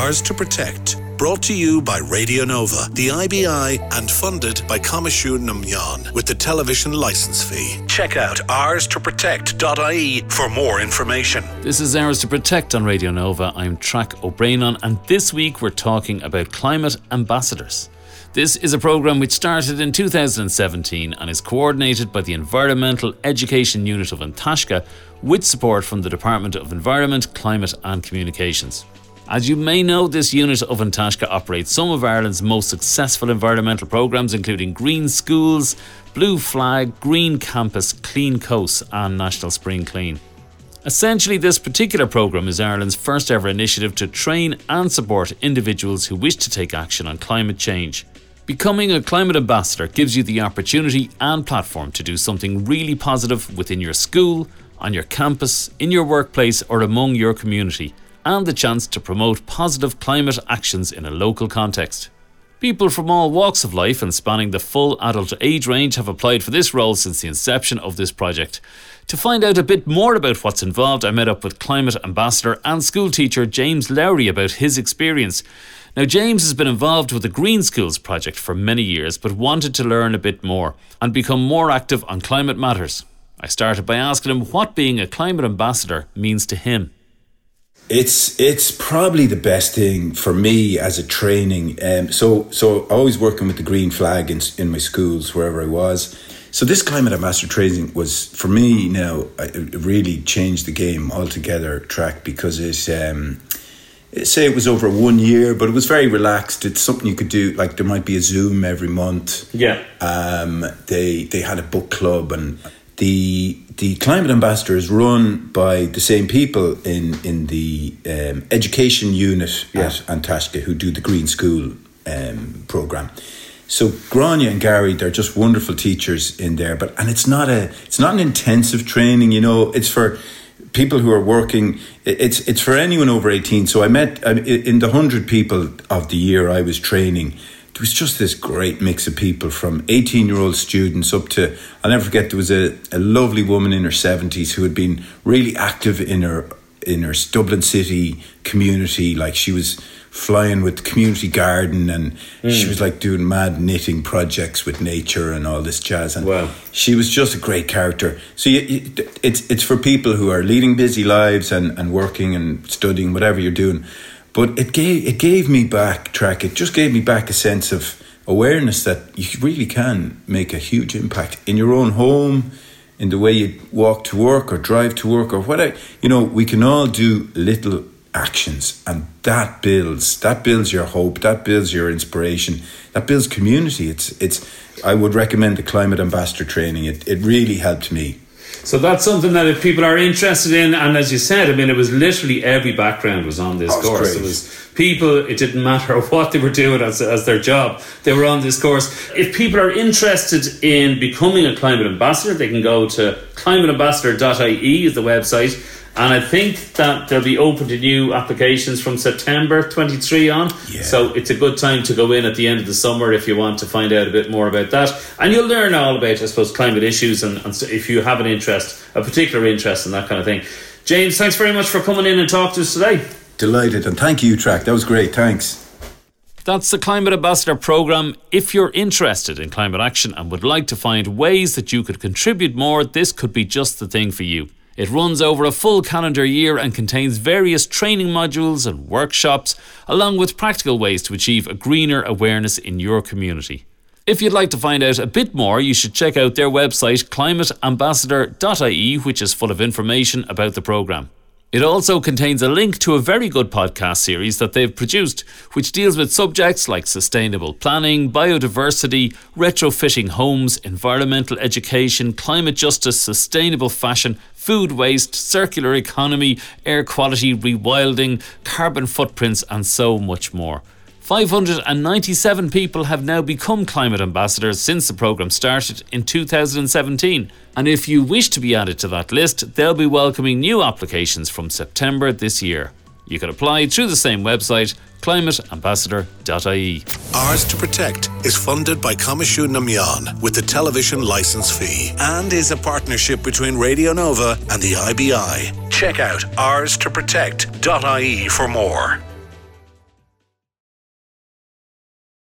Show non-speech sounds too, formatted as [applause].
Ours to Protect. Brought to you by Radio Nova, the IBI, and funded by Coimisiún na Meán with the television license fee. Check out ours2protect.ie for more information. This is Ours to Protect on Radio Nova. I'm Traic O'Brien, and this week we're talking about climate ambassadors. This is a programme which started in 2017 and is coordinated by the Environmental Education Unit of An Taisce with support from the Department of Environment, Climate and Communications. As you may know, this unit of An Taisce operates some of Ireland's most successful environmental programmes, including Green Schools, Blue Flag, Green Campus, Clean Coasts, and National Spring Clean. Essentially, this particular programme is Ireland's first ever initiative to train and support individuals who wish to take action on climate change. Becoming a climate ambassador gives you the opportunity and platform to do something really positive within your school, on your campus, in your workplace, or among your community, and the chance to promote positive climate actions in a local context. People from all walks of life and spanning the full adult age range have applied for this role since the inception of this project. To find out a bit more about what's involved, I met up with climate ambassador and school teacher James Lowry about his experience. Now, James has been involved with the Green Schools project for many years, but wanted to learn a bit more and become more active on climate matters. I started by asking him what being a climate ambassador means to him. It's it's probably the best thing for me as a training. Um, so so always working with the green flag in in my schools wherever I was. So this climate of master training was for me now. It really changed the game altogether. Traic because it's um, say it was over one year, but it was very relaxed. It's something you could do. Like there might be a Zoom every month. Yeah. Um, they they had a book club, and the the climate ambassador is run by the same people in in the um, education unit yeah. at An Taisce who do the Green School um, program. So Grania and Gary, they're just wonderful teachers in there. But and it's not a it's not an intensive training. You know, it's for people who are working. It's it's for anyone over eighteen. So I met in the hundred people of the year I was training. There was just this great mix of people from eighteen year old students up to I'll never forget. There was a, a lovely woman in her seventies who had been really active in her in her Dublin city community. Like she was flying with the community garden and mm. she was like doing mad knitting projects with nature and all this jazz and wow. she was just a great character so you, you, it's it's for people who are leading busy lives and, and working and studying whatever you're doing but it gave it gave me back Traic. It just gave me back a sense of awareness that you really can make a huge impact in your own home in the way you walk to work or drive to work or whatever you know we can all do little actions and that builds that builds your hope that builds your inspiration that builds community. It's it's i would recommend the climate ambassador training. It, it really helped me so that's something that if people are interested in and as you said i mean it was literally every background was on this oh, course. it was people it didn't [laughs] matter what they were doing as, as their job they were on this course. If people are interested in becoming a climate ambassador they can go to climateambassador.ie is the website and I think that they'll be open to new applications from September 23 on. Yeah. So it's a good time to go in at the end of the summer if you want to find out a bit more about that. And you'll learn all about, I suppose, climate issues and, and if you have an interest, a particular interest in that kind of thing. James, thanks very much for coming in and talking to us today. Delighted. And thank you, Traic. That was great. Thanks. That's the Climate Ambassador programme. If you're interested in climate action and would like to find ways that you could contribute more, this could be just the thing for you. It runs over a full calendar year and contains various training modules and workshops, along with practical ways to achieve a greener awareness in your community. If you'd like to find out a bit more, you should check out their website climateambassador.ie, which is full of information about the programme. It also contains a link to a very good podcast series that they've produced, which deals with subjects like sustainable planning, biodiversity, retrofitting homes, environmental education, climate justice, sustainable fashion, food waste, circular economy, air quality, rewilding, carbon footprints, and so much more. 597 people have now become climate ambassadors since the programme started in 2017. And if you wish to be added to that list, they'll be welcoming new applications from September this year. You can apply through the same website, climateambassador.ie. Ours to Protect is funded by Coimisiún na Meán with the television license fee and is a partnership between Radio Nova and the IBI. Check out ours to protect.ie for more.